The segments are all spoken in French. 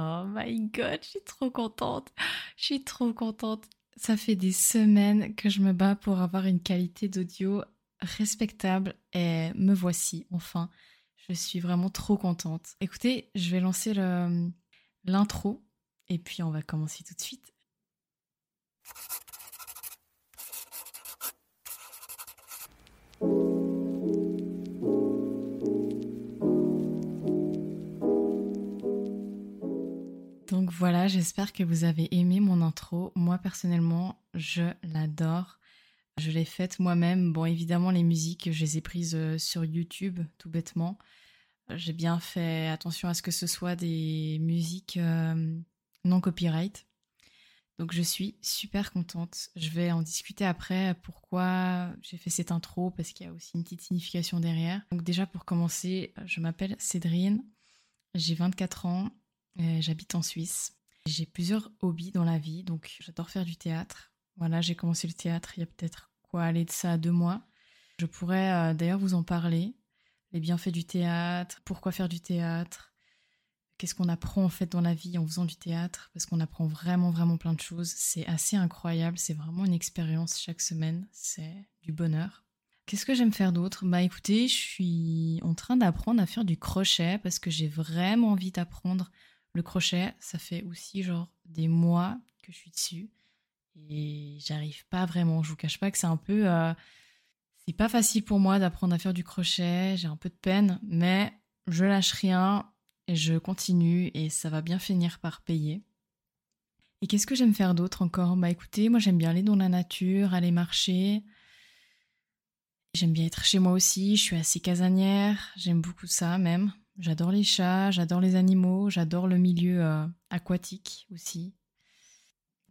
Oh my god, je suis trop contente. Je suis trop contente. Ça fait des semaines que je me bats pour avoir une qualité d'audio respectable et me voici enfin. Je suis vraiment trop contente. Écoutez, je vais lancer l'intro et puis on va commencer tout de suite. J'espère que vous avez aimé mon intro. Moi personnellement, je l'adore. Je l'ai faite moi-même. Bon, évidemment, les musiques, je les ai prises euh, sur YouTube, tout bêtement. J'ai bien fait attention à ce que ce soit des musiques euh, non copyright. Donc je suis super contente. Je vais en discuter après pourquoi j'ai fait cette intro parce qu'il y a aussi une petite signification derrière. Donc déjà pour commencer, je m'appelle Cédrine, j'ai 24 ans, j'habite en Suisse. J'ai plusieurs hobbies dans la vie, donc j'adore faire du théâtre. Voilà, j'ai commencé le théâtre il y a peut-être quoi aller de ça à deux mois. Je pourrais euh, d'ailleurs vous en parler, les bienfaits du théâtre, pourquoi faire du théâtre, qu'est-ce qu'on apprend en fait dans la vie en faisant du théâtre, parce qu'on apprend vraiment vraiment plein de choses. C'est assez incroyable, c'est vraiment une expérience chaque semaine, c'est du bonheur. Qu'est-ce que j'aime faire d'autre? Bah écoutez, je suis en train d'apprendre à faire du crochet parce que j'ai vraiment envie d'apprendre le crochet, ça fait aussi genre des mois que je suis dessus et j'arrive pas vraiment. Je vous cache pas que c'est un peu. Euh, c'est pas facile pour moi d'apprendre à faire du crochet, j'ai un peu de peine, mais je lâche rien et je continue et ça va bien finir par payer. Et qu'est-ce que j'aime faire d'autre encore? Bah écoutez, moi j'aime bien aller dans la nature, aller marcher. J'aime bien être chez moi aussi, je suis assez casanière, j'aime beaucoup ça même. J'adore les chats, j'adore les animaux, j'adore le milieu euh, aquatique aussi.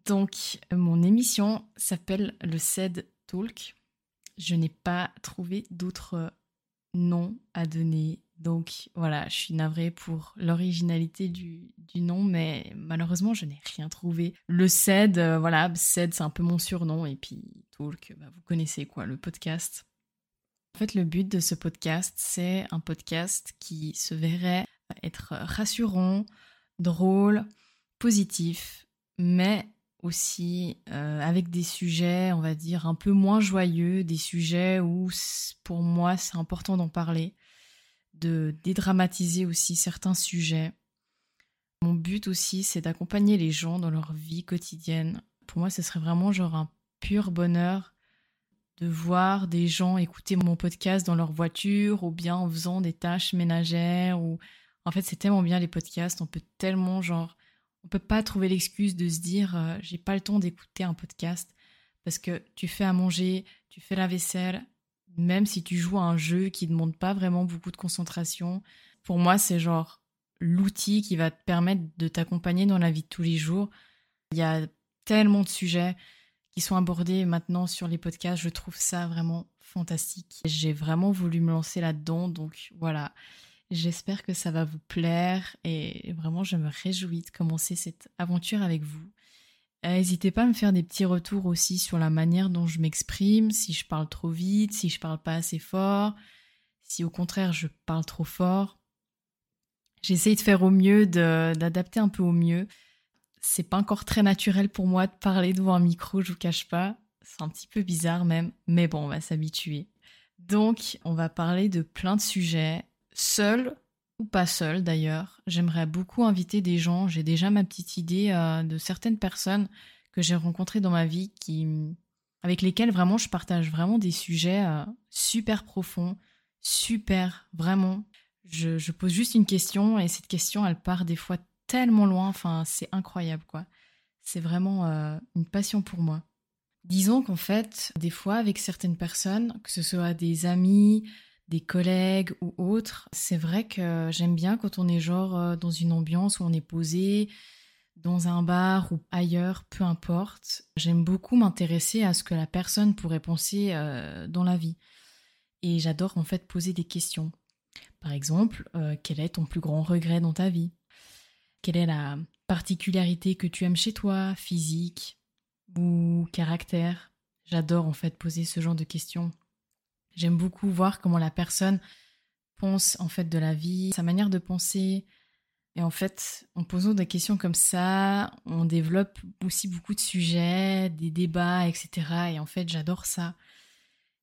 Donc, mon émission s'appelle le SED Talk. Je n'ai pas trouvé d'autres noms à donner. Donc voilà, je suis navrée pour l'originalité du, nom, mais malheureusement, je n'ai rien trouvé. Le SED, euh, voilà, SED, c'est un peu mon surnom. Et puis, Talk, bah, vous connaissez quoi, le podcast. En fait, le but de ce podcast, c'est un podcast qui se verrait être rassurant, drôle, positif, mais aussi euh, avec des sujets, on va dire, un peu moins joyeux, des sujets où pour moi c'est important d'en parler, de dédramatiser aussi certains sujets. Mon but aussi, c'est d'accompagner les gens dans leur vie quotidienne. Pour moi, ce serait vraiment genre un pur bonheur de voir des gens écouter mon podcast dans leur voiture ou bien en faisant des tâches ménagères ou en fait c'est tellement bien les podcasts. On peut tellement genre on peut pas trouver l'excuse de se dire euh, j'ai pas le temps d'écouter un podcast parce que tu fais à manger tu fais la vaisselle même si tu joues à un jeu qui demande pas vraiment beaucoup de concentration. Pour moi c'est genre l'outil qui va te permettre de t'accompagner dans la vie de tous les jours. Il y a tellement de sujets qui sont abordés maintenant sur les podcasts. Je trouve ça vraiment fantastique. J'ai vraiment voulu me lancer là-dedans, donc voilà. J'espère que ça va vous plaire et vraiment je me réjouis de commencer cette aventure avec vous. Euh, n'hésitez pas à me faire des petits retours aussi sur la manière dont je m'exprime, si je parle trop vite, si je parle pas assez fort, si au contraire je parle trop fort. J'essaye de faire au mieux, d'adapter un peu au mieux c'est pas encore très naturel pour moi de parler devant un micro, je vous cache pas. C'est un petit peu bizarre même, mais bon, on va s'habituer. Donc, on va parler de plein de sujets, seul ou pas seul d'ailleurs. J'aimerais beaucoup inviter des gens, j'ai déjà ma petite idée euh, de certaines personnes que j'ai rencontrées dans ma vie qui avec lesquelles vraiment je partage vraiment des sujets euh, super profonds, super vraiment. Je, je, pose juste une question et cette question elle part des fois tellement loin. Enfin, c'est incroyable, quoi. C'est vraiment euh, une passion pour moi. Disons qu'en fait, des fois, avec certaines personnes, que ce soit des amis, des collègues ou autres, c'est vrai que j'aime bien quand on est genre euh, dans une ambiance où on est posé, dans un bar ou ailleurs, peu importe. J'aime beaucoup m'intéresser à ce que la personne pourrait penser euh, dans la vie. Et j'adore en fait poser des questions. Par exemple, quel est ton plus grand regret dans ta vie? Quelle est la particularité que tu aimes chez toi, physique ou caractère? J'adore en fait poser ce genre de questions. J'aime beaucoup voir comment la personne pense en fait de la vie, sa manière de penser, Et en fait, en posant des questions comme ça, on développe aussi beaucoup de sujets, des débats, etc. Et en fait, j'adore ça.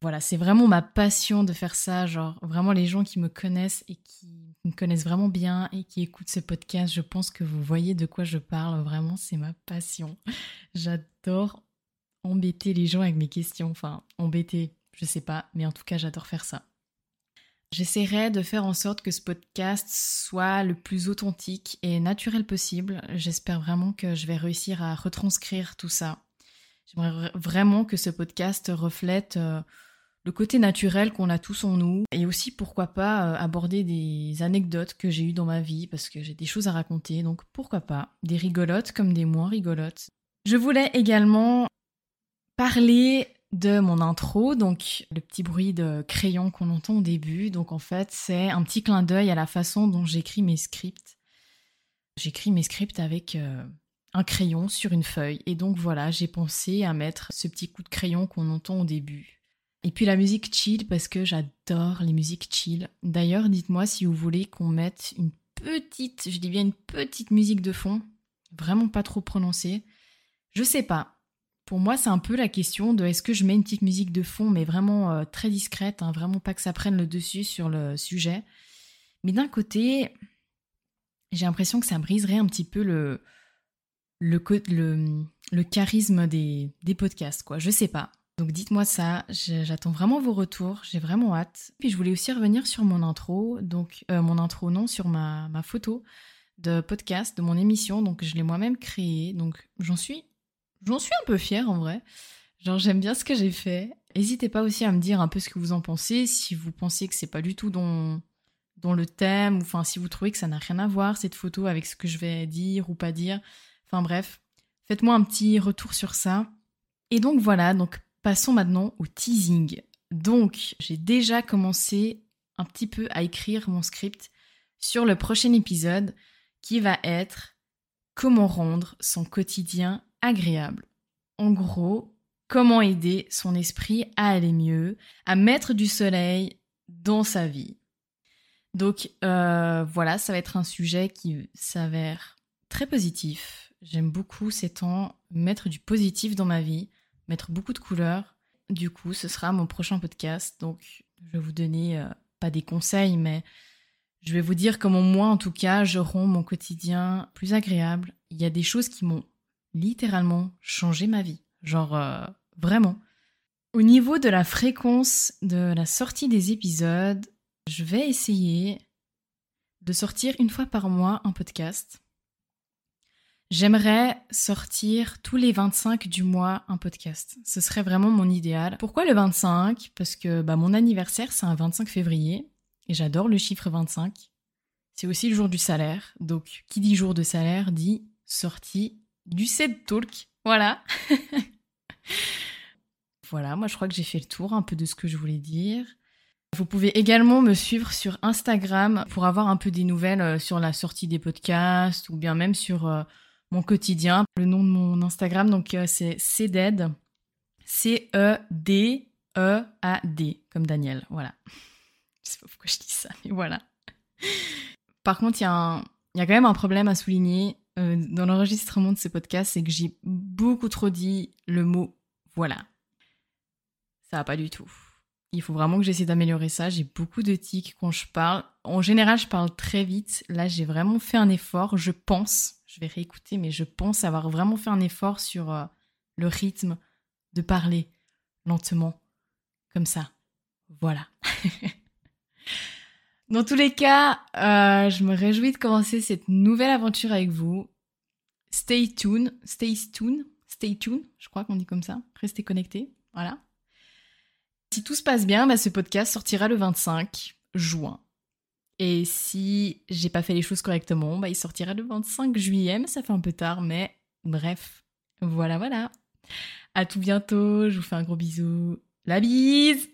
Voilà, c'est vraiment ma passion de faire ça. Genre, vraiment, les gens qui me connaissent et qui connaissent vraiment bien et qui écoutent ce podcast, je pense que vous voyez de quoi je parle. Vraiment, c'est ma passion. J'adore embêter les gens avec mes questions. Enfin, embêter, je sais pas, mais en tout cas, j'adore faire ça. J'essaierai de faire en sorte que ce podcast soit le plus authentique et naturel possible. J'espère vraiment que je vais réussir à retranscrire tout ça. J'aimerais vraiment que ce podcast reflète euh, le côté naturel qu'on a tous en nous et aussi pourquoi pas euh, aborder des anecdotes que j'ai eues dans ma vie parce que j'ai des choses à raconter donc pourquoi pas des rigolotes comme des moins rigolotes. Je voulais également parler de mon intro, donc le petit bruit de crayon qu'on entend au début. Donc en fait, c'est un petit clin d'œil à la façon dont j'écris mes scripts. J'écris mes scripts avec euh, un crayon sur une feuille. Et donc voilà, j'ai pensé à mettre ce petit coup de crayon qu'on entend au début. Et puis la musique chill parce que j'adore les musiques chill. D'ailleurs, dites-moi si vous voulez qu'on mette une petite, je dis bien une petite musique de fond, vraiment pas trop prononcée. Je sais pas, pour moi, c'est un peu la question de est-ce que je mets une petite musique de fond, mais vraiment euh, très discrète, hein, vraiment pas que ça prenne le dessus sur le sujet. Mais d'un côté, j'ai l'impression que ça briserait un petit peu le, le, le, charisme des, des, podcasts, quoi. Je sais pas. Donc dites-moi ça, j'attends vraiment vos retours, j'ai vraiment hâte. Puis je voulais aussi revenir sur mon intro, donc euh, mon intro non, sur ma, ma photo de podcast, de mon émission, donc je l'ai moi-même créée, donc j'en suis J'en suis un peu fière en vrai. Genre j'aime bien ce que j'ai fait. N'hésitez pas aussi à me dire un peu ce que vous en pensez, si vous pensez que c'est pas du tout dans, dans le thème, ou enfin si vous trouvez que ça n'a rien à voir cette photo avec ce que je vais dire ou pas dire. Enfin bref, faites-moi un petit retour sur ça. Et donc voilà, donc passons maintenant au teasing. Donc j'ai déjà commencé un petit peu à écrire mon script sur le prochain épisode qui va être comment rendre son quotidien agréable. En gros, comment aider son esprit à aller mieux, à mettre du soleil dans sa vie. Donc euh, voilà, ça va être un sujet qui s'avère très positif. J'aime beaucoup ces temps mettre du positif dans ma vie, mettre beaucoup de couleurs. Du coup, ce sera mon prochain podcast. Donc je vais vous donner euh, pas des conseils, mais je vais vous dire comment moi, en tout cas, je rends mon quotidien plus agréable. Il y a des choses qui m'ont littéralement changé ma vie. Genre, euh, vraiment. Au niveau de la fréquence de la sortie des épisodes, je vais essayer de sortir une fois par mois un podcast. J'aimerais sortir tous les 25 du mois un podcast. Ce serait vraiment mon idéal. Pourquoi le 25 Parce que bah, mon anniversaire, c'est un 25 février. Et j'adore le chiffre 25. C'est aussi le jour du salaire. Donc, qui dit jour de salaire dit sortie du set talk. Voilà. voilà, moi je crois que j'ai fait le tour un peu de ce que je voulais dire. Vous pouvez également me suivre sur Instagram pour avoir un peu des nouvelles euh, sur la sortie des podcasts ou bien même sur euh, mon quotidien. Le nom de mon Instagram, donc euh, c'est CEDED. C-E-D-E-A-D, comme Daniel. Voilà. Je sais pas pourquoi je dis ça, mais voilà. Par contre, il y, a y a quand même un problème à souligner. Euh, dans l'enregistrement de ce podcast, c'est que j'ai beaucoup trop dit le mot voilà. Ça va pas du tout. Il faut vraiment que j'essaie d'améliorer ça. J'ai beaucoup de tics quand je parle. En général, je parle très vite. Là, j'ai vraiment fait un effort. Je pense, je vais réécouter, mais je pense avoir vraiment fait un effort sur euh, le rythme de parler lentement, comme ça. Voilà. Dans tous les cas, euh, je me réjouis de commencer cette nouvelle aventure avec vous. Stay tuned, stay tuned, stay tuned, je crois qu'on dit comme ça. Restez connectés, voilà. Si tout se passe bien, bah, ce podcast sortira le 25 juin. Et si j'ai pas fait les choses correctement, bah, il sortira le 25 juillet, ça fait un peu tard, mais bref. Voilà, voilà. À tout bientôt, je vous fais un gros bisou. La bise